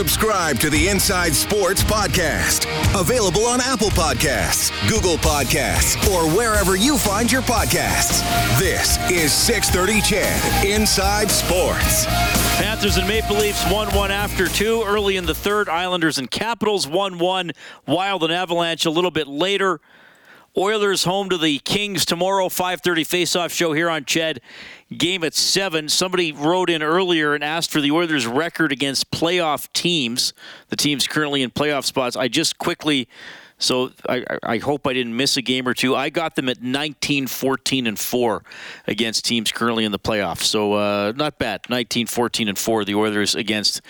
Subscribe to the Inside Sports Podcast. Available on Apple Podcasts, Google Podcasts, or wherever you find your podcasts. This is 630 CHED Inside Sports. Panthers and Maple Leafs 1 1 after two. Early in the third, Islanders and Capitals 1 1. Wild and Avalanche a little bit later. Oilers home to the Kings tomorrow, 5:30 face-off show here on Ched. Game at 7. Somebody wrote in earlier and asked for the Oilers record against playoff teams. The teams currently in playoff spots. I just quickly so I, I hope I didn't miss a game or two. I got them at 19, 14, and 4 against teams currently in the playoffs. So uh, not bad. 19, 14, and 4, the Oilers against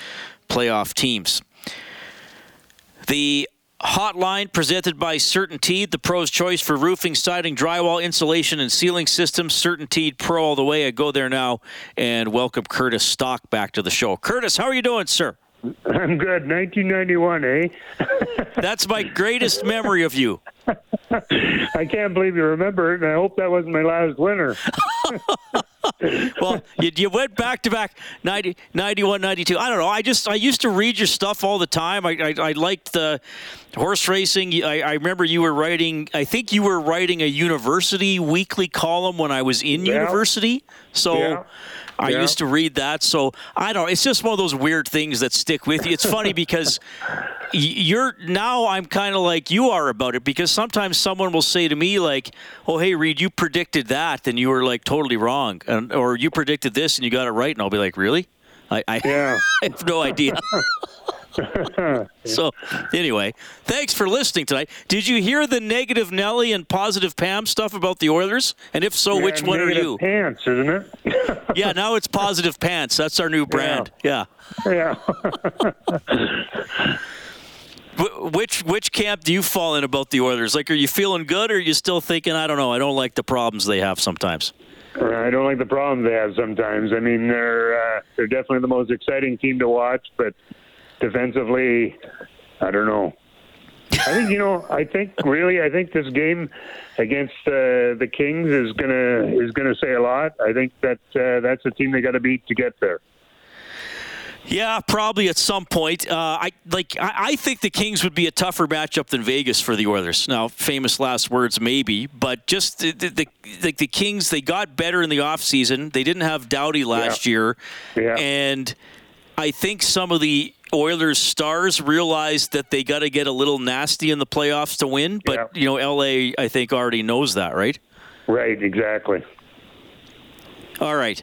playoff teams. The hotline presented by CertainTeed, the pro's choice for roofing, siding, drywall, insulation, and ceiling systems. CertainTeed Pro all the way. I go there now and welcome Curtis Stock back to the show. Curtis, how are you doing, sir? I'm good. 1991, eh? That's my greatest memory of you. I can't believe you remember it, and I hope that wasn't my last winner. well, you, you, went back to back 90, 91, 92. I don't know. I just I used to read your stuff all the time. I I, I liked the horse racing. I, I, remember you were writing. I think you were writing a university weekly column when I was in yeah. university. So. Yeah. I yeah. used to read that, so I don't. It's just one of those weird things that stick with you. It's funny because you're now. I'm kind of like you are about it because sometimes someone will say to me like, "Oh, hey, Reed, you predicted that, and you were like totally wrong," and, or you predicted this and you got it right, and I'll be like, "Really?" I, I, yeah. I have no idea. so, anyway, thanks for listening tonight. Did you hear the negative Nelly and positive Pam stuff about the Oilers? And if so, yeah, which one are you? Pants, isn't it? yeah, now it's positive pants. That's our new brand. Yeah. Yeah. yeah. which which camp do you fall in about the Oilers? Like, are you feeling good, or are you still thinking, I don't know, I don't like the problems they have sometimes? I don't like the problems they have sometimes. I mean, they're uh, they're definitely the most exciting team to watch, but defensively, I don't know. I think you know. I think really. I think this game against uh, the Kings is gonna is gonna say a lot. I think that uh, that's a team they got to beat to get there. Yeah, probably at some point. Uh, I like. I, I, think the Kings would be a tougher matchup than Vegas for the Oilers. Now, famous last words, maybe, but just the the, the, the Kings. They got better in the offseason. They didn't have Doughty last yeah. year, yeah. and I think some of the Oilers stars realized that they got to get a little nasty in the playoffs to win. But yeah. you know, LA, I think already knows that, right? Right. Exactly. All right.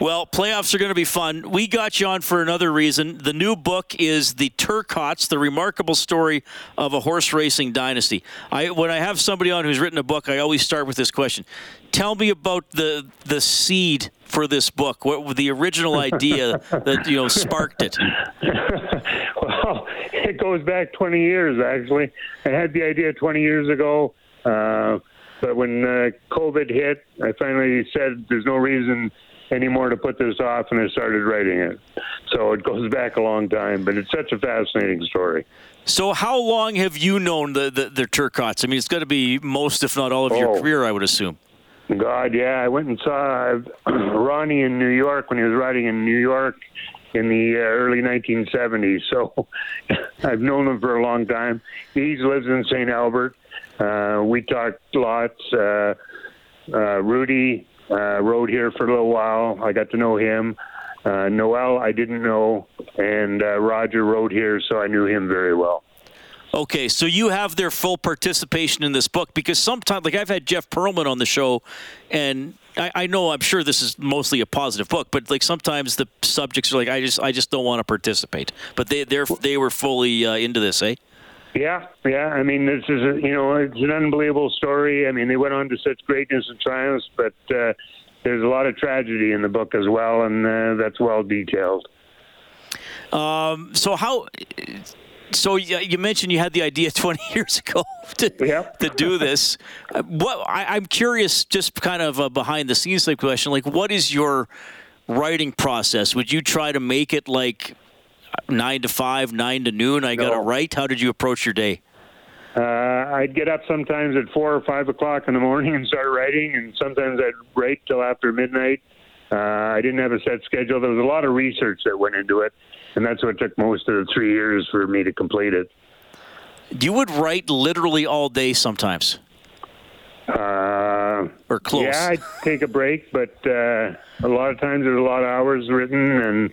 Well, playoffs are going to be fun. We got you on for another reason. The new book is The Turcottes, the remarkable story of a horse racing dynasty. I, when I have somebody on who's written a book, I always start with this question. Tell me about the the seed for this book. What was the original idea that you know sparked it? well, it goes back 20 years actually. I had the idea 20 years ago. Uh, but when uh, COVID hit, I finally said there's no reason anymore to put this off, and I started writing it. So it goes back a long time, but it's such a fascinating story. So, how long have you known the the, the Turcottes? I mean, it's got to be most, if not all, of oh. your career, I would assume. God, yeah, I went and saw Ronnie in New York when he was writing in New York in the uh, early 1970s. So I've known him for a long time. He lives in St. Albert. Uh, we talked lots. Uh, uh, Rudy uh, rode here for a little while. I got to know him. Uh, Noel, I didn't know, and uh, Roger rode here, so I knew him very well. Okay, so you have their full participation in this book because sometimes, like I've had Jeff Pearlman on the show, and I, I, know I'm sure this is mostly a positive book, but like sometimes the subjects are like I just I just don't want to participate, but they they they were fully uh, into this, eh? Yeah, yeah. I mean, this is a, you know it's an unbelievable story. I mean, they went on to such greatness and triumphs, but uh, there's a lot of tragedy in the book as well, and uh, that's well detailed. Um, so how? So you mentioned you had the idea 20 years ago to, yep. to do this. What I, am curious, just kind of a behind the scenes like question, like what is your writing process? Would you try to make it like nine to five, nine to noon. I no. got it right. How did you approach your day? Uh, I'd get up sometimes at four or five o'clock in the morning and start writing, and sometimes I'd write till after midnight. Uh, I didn't have a set schedule. There was a lot of research that went into it, and that's what took most of the three years for me to complete it. You would write literally all day sometimes. Uh, or close. Yeah, I take a break, but uh, a lot of times there's a lot of hours written and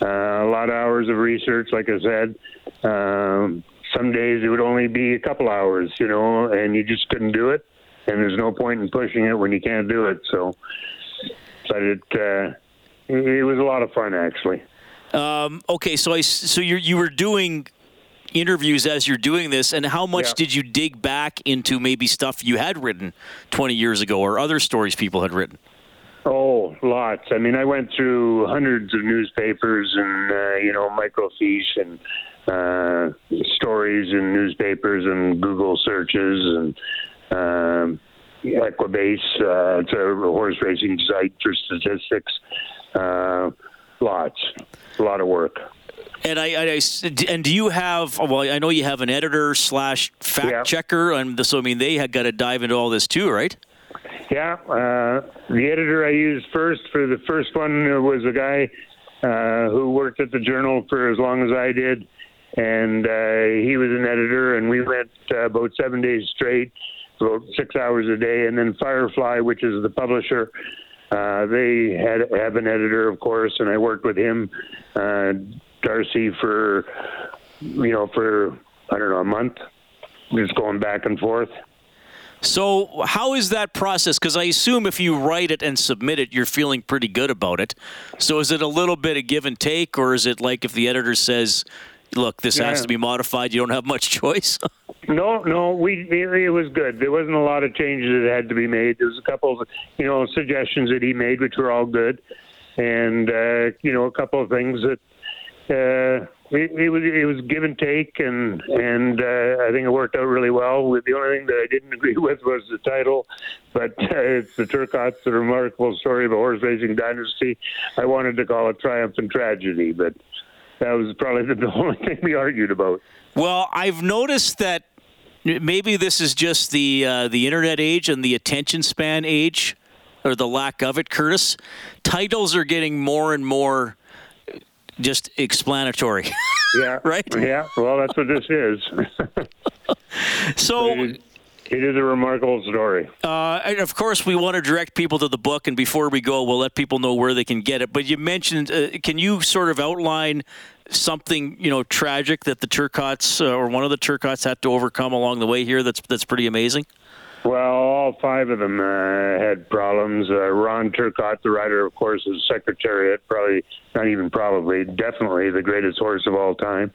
uh, a lot of hours of research. Like I said, um, some days it would only be a couple hours, you know, and you just couldn't do it. And there's no point in pushing it when you can't do it. So, but it uh, it was a lot of fun actually. Um, okay, so I so you you were doing interviews as you're doing this, and how much yeah. did you dig back into maybe stuff you had written 20 years ago or other stories people had written? Oh, lots. I mean, I went through hundreds of newspapers and uh, you know microfiche and uh, stories in newspapers and Google searches and um, Equibase. Uh, it's a horse racing site for statistics. Uh, lots, a lot of work. And I, I, and do you have? Well, I know you have an editor slash fact yeah. checker, and so I mean they had got to dive into all this too, right? Yeah, uh, the editor I used first for the first one was a guy uh, who worked at the Journal for as long as I did, and uh, he was an editor, and we went uh, about seven days straight, about six hours a day, and then Firefly, which is the publisher. Uh, they had have an editor, of course, and I worked with him. Uh, Darcy for you know for I don't know a month, just going back and forth. So, how is that process? Because I assume if you write it and submit it, you're feeling pretty good about it. So, is it a little bit of give and take, or is it like if the editor says, "Look, this yeah. has to be modified," you don't have much choice? no, no, we it, was good. There wasn't a lot of changes that had to be made. There was a couple of you know suggestions that he made, which were all good, and uh, you know a couple of things that uh, was it was give and take, and and uh, I think it worked out really well. The only thing that I didn't agree with was the title, but uh, it's the Turcottes, the remarkable story of a horse racing dynasty. I wanted to call it Triumph and Tragedy, but that was probably the only thing we argued about. Well, I've noticed that maybe this is just the uh, the internet age and the attention span age, or the lack of it. Curtis, titles are getting more and more just explanatory. Yeah. right? Yeah. Well, that's what this is. so. It is, a remarkable story. Uh, and of course, we want to direct people to the book, and before we go, we'll let people know where they can get it. But you mentioned, uh, can you sort of outline something you know tragic that the Turcottes uh, or one of the Turcottes had to overcome along the way here? That's that's pretty amazing. Well, all five of them uh, had problems. Uh, Ron Turcotte, the rider, of course, is Secretariat, probably not even probably, definitely the greatest horse of all time.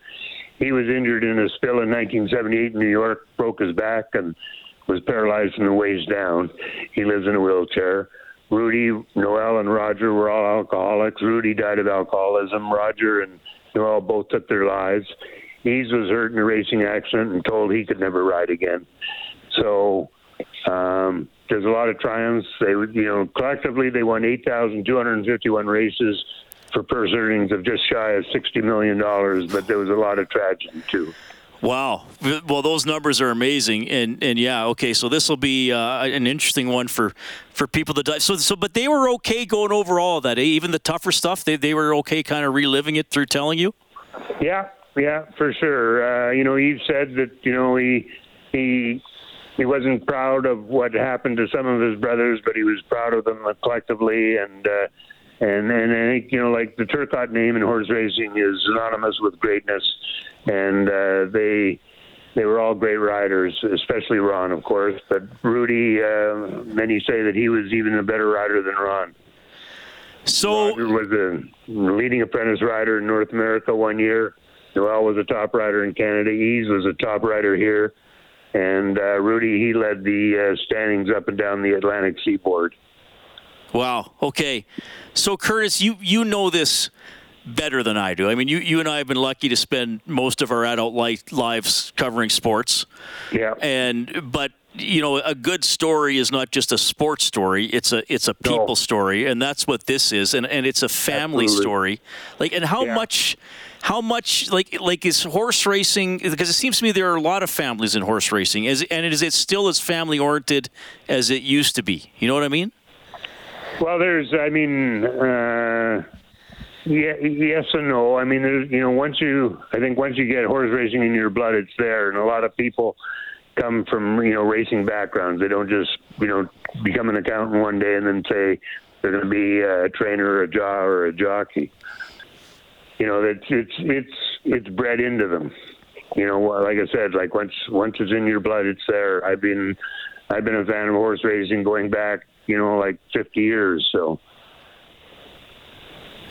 He was injured in a spill in 1978 in New York, broke his back, and was paralyzed from the waist down. He lives in a wheelchair. Rudy, Noel, and Roger were all alcoholics. Rudy died of alcoholism. Roger and Noel both took their lives. Yves was hurt in a racing accident and told he could never ride again. So um, there's a lot of triumphs. They, you know, collectively they won 8,251 races for purse earnings of just shy of 60 million dollars. But there was a lot of tragedy too. Wow. Well, those numbers are amazing, and and yeah, okay. So this will be uh, an interesting one for for people to dive. So so, but they were okay going over all of that. Eh? Even the tougher stuff, they they were okay, kind of reliving it through telling you. Yeah, yeah, for sure. Uh, you know, Yves said that you know he he he wasn't proud of what happened to some of his brothers, but he was proud of them collectively. And uh, and and I think you know, like the Turcotte name in horse racing is synonymous with greatness, and uh, they they were all great riders, especially Ron, of course. But Rudy, uh, many say that he was even a better rider than Ron. So Roger was a leading apprentice rider in North America one year. Noel was a top rider in Canada. Yves was a top rider here and uh, Rudy he led the uh, standings up and down the Atlantic seaboard. Wow. Okay. So Curtis, you you know this better than I do. I mean, you you and I have been lucky to spend most of our adult life, lives covering sports. Yeah. And but you know, a good story is not just a sports story; it's a it's a people no. story, and that's what this is. And and it's a family Absolutely. story. Like, and how yeah. much how much like like is horse racing because it seems to me there are a lot of families in horse racing is and is it still as family oriented as it used to be you know what i mean well there's i mean uh, yeah, yes and no. I mean, there's you know, once you, I think once you get horse racing in your blood, it's there, and a lot of people come from you know racing backgrounds. They don't just you know become an accountant one day and then say they're going to be a trainer or a jaw or a jockey. You know, it's it's it's it's bred into them. You know, like I said, like once once it's in your blood, it's there. I've been I've been a fan of horse racing going back, you know, like 50 years. So.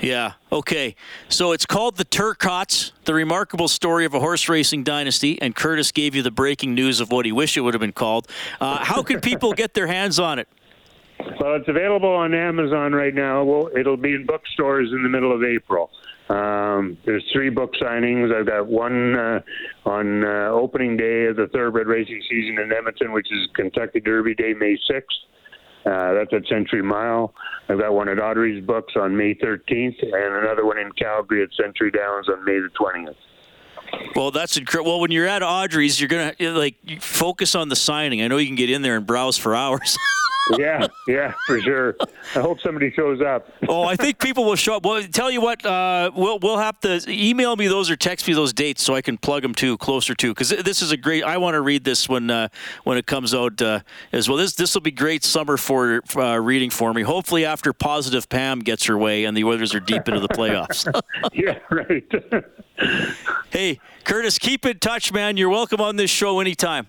Yeah. Okay. So it's called the Turcottes, the remarkable story of a horse racing dynasty. And Curtis gave you the breaking news of what he wished it would have been called. Uh, how can people get their hands on it? Well, it's available on Amazon right now. Well, it'll be in bookstores in the middle of April. Um, there's three book signings. I've got one uh, on uh, opening day of the thoroughbred racing season in Edmonton, which is Kentucky Derby Day, May 6th. Uh, that's at Century Mile. I've got one at Audrey's Books on May 13th, and another one in Calgary at Century Downs on May the 20th. Well, that's incredible. Well, when you're at Audrey's, you're gonna like focus on the signing. I know you can get in there and browse for hours. yeah, yeah, for sure. I hope somebody shows up. oh, I think people will show up. Well, tell you what, uh, we'll we'll have to email me those or text me those dates so I can plug them to closer to because this is a great. I want to read this when uh, when it comes out uh, as well. This this will be great summer for uh, reading for me. Hopefully, after positive Pam gets her way and the Oilers are deep into the playoffs. yeah, right. hey, Curtis, keep in touch, man. You're welcome on this show anytime.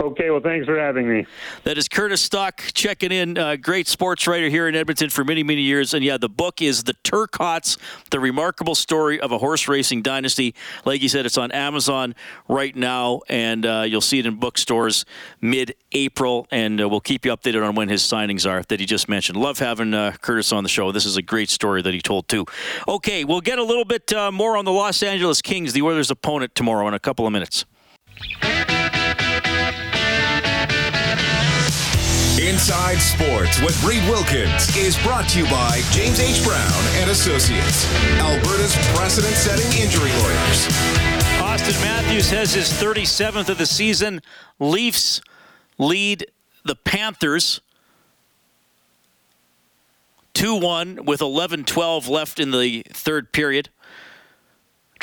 Okay, well, thanks for having me. That is Curtis Stock checking in. Uh, great sports writer here in Edmonton for many, many years. And yeah, the book is The Turcottes, The Remarkable Story of a Horse Racing Dynasty. Like you said, it's on Amazon right now, and uh, you'll see it in bookstores mid April. And uh, we'll keep you updated on when his signings are that he just mentioned. Love having uh, Curtis on the show. This is a great story that he told, too. Okay, we'll get a little bit uh, more on the Los Angeles Kings, the Oilers' opponent, tomorrow in a couple of minutes. Inside Sports with Reed Wilkins is brought to you by James H. Brown and Associates, Alberta's precedent-setting injury lawyers. Auston Matthews has his 37th of the season. Leafs lead the Panthers 2-1 with 11-12 left in the third period.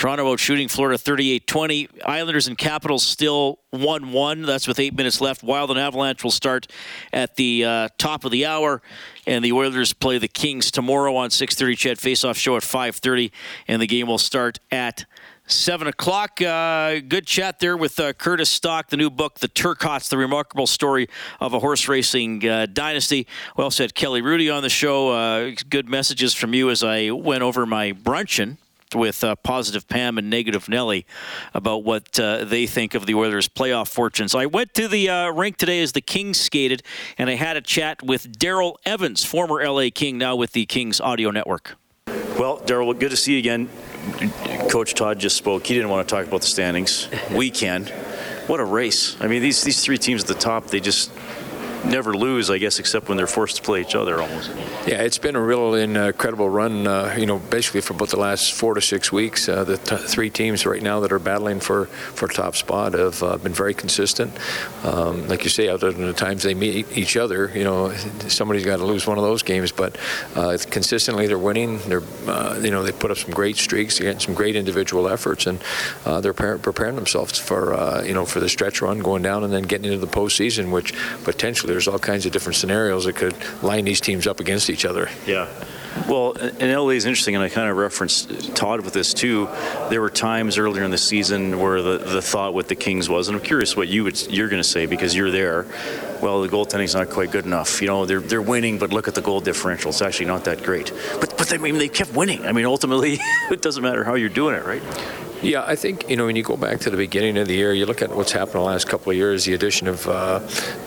Toronto out shooting Florida 38 20. Islanders and Capitals still 1 1. That's with eight minutes left. Wild and Avalanche will start at the uh, top of the hour. And the Oilers play the Kings tomorrow on 6:30. CHED face-off show at 5:30, and the game will start at seven o'clock. Uh, good chat there with uh, Curtis Stock, the new book, The Turcottes, the remarkable story of a horse racing uh, dynasty. We also had Kelly Rudy on the show. Uh, good messages from you as I went over my bruncheon with uh, positive Pam and negative Nelly about what uh, they think of the Oilers' playoff fortunes. I went to the uh, rink today as the Kings skated, and I had a chat with Daryl Evans, former LA King, now with the Kings Audio Network. Well, Daryl, good to see you again. Coach Todd just spoke. He didn't want to talk about the standings. We can. What a race! I mean, these these three teams at the top, they just never lose, I guess, except when they're forced to play each other almost. Yeah, it's been a real incredible run, uh, you know, basically for about the last four to six weeks. Uh, the t- three teams right now that are battling for, for top spot have uh, been very consistent. Um, like you say, other than the times they meet each other, you know, somebody's got to lose one of those games, but uh, consistently they're winning. They're, uh, you know, they put up some great streaks, they're getting some great individual efforts, and uh, they're preparing themselves for, you know, for the stretch run going down and then getting into the postseason, which potentially there's all kinds of different scenarios that could line these teams up against each other. Yeah. Well, and LA is interesting, and I kind of referenced Todd with this too. There were times earlier in the season where the, the thought with the Kings was, and I'm curious what you would, you're going to say because you're there. Well, the goaltending's not quite good enough. You know, they're they're winning, but look at the goal differential; it's actually not that great. But but they, I mean, they kept winning. I mean, ultimately, it doesn't matter how you're doing it, right? Yeah, I think you know when you go back to the beginning of the year, you look at what's happened the last couple of years. The addition of uh,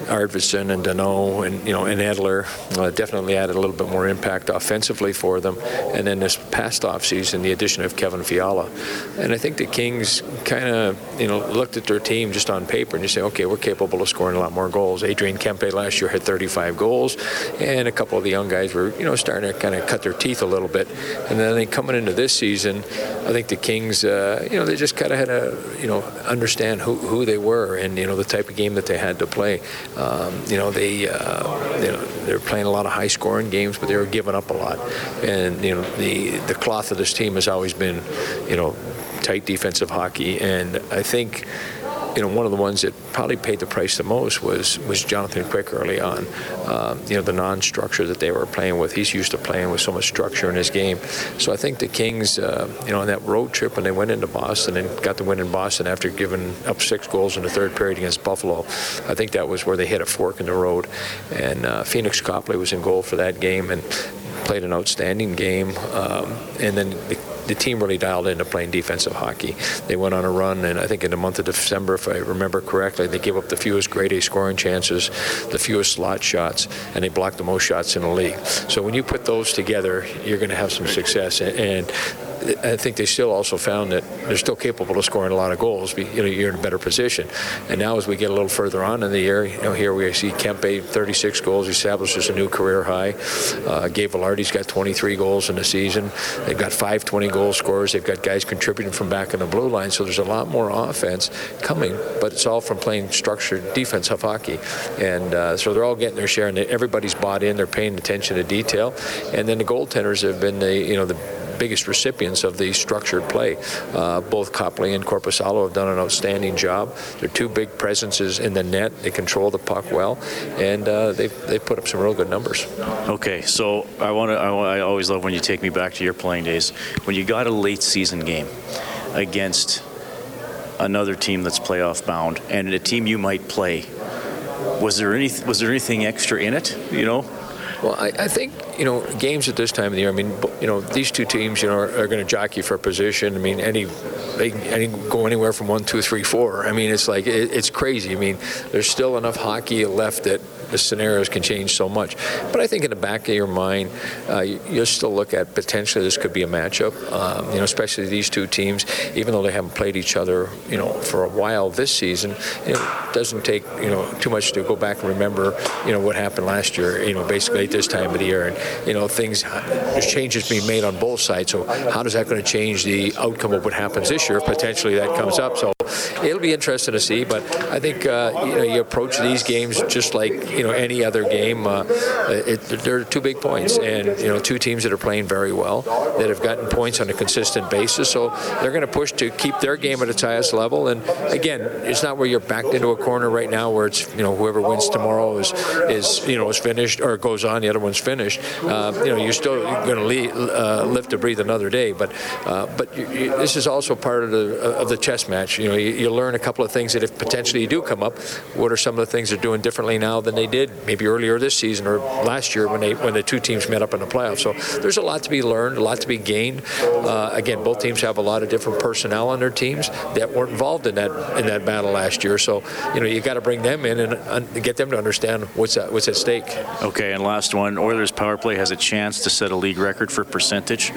Arvidsson and Danault and you know and Edler uh, definitely added a little bit more impact offensively for them. And then this past offseason, the addition of Kevin Fiala, and I think the Kings kind of you know looked at their team just on paper and you say, okay, we're capable of scoring a lot more goals. Adrian Kempe last year had 35 goals, and a couple of the young guys were you know starting to kind of cut their teeth a little bit. And then they coming into this season, I think the Kings, uh, you know, they just kind of had to, you know, understand who, who they were and you know the type of game that they had to play. Um, you know, they, uh, you know, they're playing a lot of high-scoring games, but they were giving up a lot. And you know, the the cloth of this team has always been, you know, tight defensive hockey, and I think you know, one of the ones that probably paid the price the most was was Jonathan Quick early on. Um, you know, the non-structure that they were playing with. He's used to playing with so much structure in his game. So I think the Kings, uh, you know, on that road trip when they went into Boston and got the win in Boston after giving up six goals in the third period against Buffalo, I think that was where they hit a fork in the road. And uh, Pheonix Copley was in goal for that game and played an outstanding game. Um, and then the, the, team really dialed into playing defensive hockey. They went on a run, and I think in the month of December, if I remember correctly, they gave up the fewest grade A scoring chances, the fewest slot shots, and they blocked the most shots in the league. So when you put those together, you're going to have some success. And I think they still also found that they're still capable of scoring a lot of goals. You know, you're in a better position. And now, as we get a little further on in the year, you know, here we see Kempe 36 goals, establishes a new career high. Uh, Gabe Vilardi's got 23 goals in the season. They've got five 20 goal scorers. They've got guys contributing from back in the blue line. So there's a lot more offense coming, but it's all from playing structured defensive hockey. And uh, so they're all getting their share, and everybody's bought in. They're paying attention to detail. And then the goaltenders have been the you know the biggest recipients of the structured play. Uh, both Copley and Korpisalo have done an outstanding job. They're two big presences in the net. They control the puck well, and uh, they've, they've put up some real good numbers. Okay, so I want to. I, I always love when you take me back to your playing days. When you got a late season game against another team that's playoff bound and a team you might play was there any was there anything extra in it you know well, I, I, think you know games at this time of the year. I mean, you know, these two teams, you know, are, are going to jockey for a position. I mean, any they, any go anywhere from one, two, three, four. I mean, it's like it, it's crazy. I mean, there's still enough hockey left that the scenarios can change so much. But I think in the back of your mind, uh, you, will still look at potentially this could be a matchup. Um, you know, especially these two teams, even though they haven't played each other, you know, for a while this season. it doesn't take you know too much to go back and remember, you know, what happened last year. You know, basically at this time of the year, and you know, things there's changes being made on both sides. So how does that going to change the outcome of what happens this year? Potentially that comes up. So it'll be interesting to see. But I think uh, you know you approach these games just like you know any other game. Uh, it, they're two big points, and you know two teams that are playing very well that have gotten points on a consistent basis. So they're going to push to keep their game at its highest level. And again, it's not where you're backed into a corner right now where it's you know whoever wins tomorrow is is you know is finished or goes on. The other one's finished. Uh, you know you're still going to uh, live to breathe another day. But uh, but you, you, this is also part of the of the chess match. You know you, you learn a couple of things that if potentially you do come up, what are some of the things they're doing differently now than they did maybe earlier this season or last year when they when the two teams met up in the playoffs. So there's a lot to be learned, a lot to be gained. Uh, again, both teams have a lot of different personnel on their teams that weren't involved in that in that battle last year. So you know you got to bring them in and, and, get them to understand what's at, what's at stake. Okay, and last one, Oilers power play has a chance to set a league record for percentage.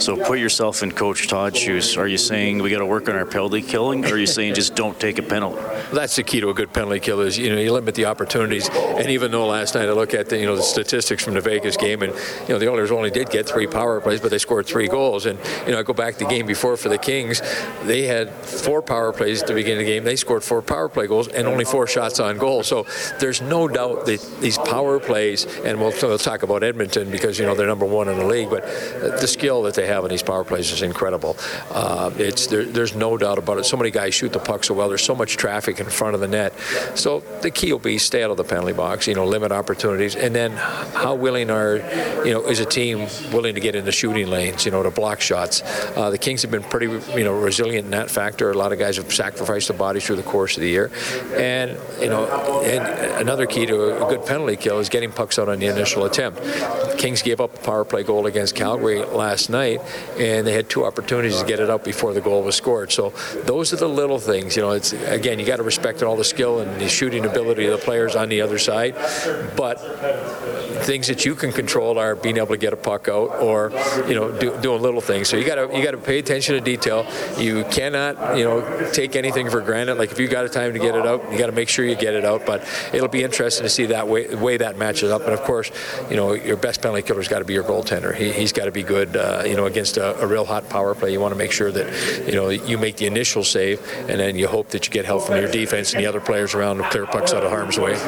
So put yourself in Coach Todd's shoes. Are you saying we got to work on our penalty killing, or are you saying just don't take a penalty? Well, That's the key to a good penalty kill is you know you limit the opportunities. And even though last night I look at the you know the statistics from the Vegas game, and you know the Oilers only did get three power plays, but they scored three goals. And you know I go back to the game before for the Kings, they had four power plays at the beginning of the game. They scored four power play goals and only four shots on goal. So there's no doubt that these power plays, and we'll, we'll talk about Edmonton because you know they're number one in the league, but the skill that they have in these power plays is incredible. Uh, it's there, there's no doubt about it. So many guys shoot the puck so well. There's so much traffic in front of the net. So the key will be stay out of the penalty box. You know, limit opportunities, and then how willing are, you know, is a team willing to get in the shooting lanes, you know, to block shots. Uh, the Kings have been pretty, you know, resilient in that factor. A lot of guys have sacrificed their bodies through the course of the year, and you know, and another key to a good penalty kill is getting pucks out on the initial attempt. The Kings gave up a power play goal against Calgary last night, and they had two opportunities to get it out before the goal was scored. So those are the little things. You know, it's again, you got to respect all the skill and the shooting ability of the players on the other side. But things that you can control are being able to get a puck out or you know do, doing little things. So you got to you got to pay attention to detail. You cannot you know take anything for granted. Like if you got a time to get it out, you got to make sure you get it out. But it'll be interesting to see that way way that matches up. And of course, you know your best penalty killer's got to be your goaltender. He, has got to be good. Uh, you know against a, a real hot power play, you want to make sure that you know you make the initial save, and then you hope that you get help from your defense and the other players around to clear pucks out of harm's way.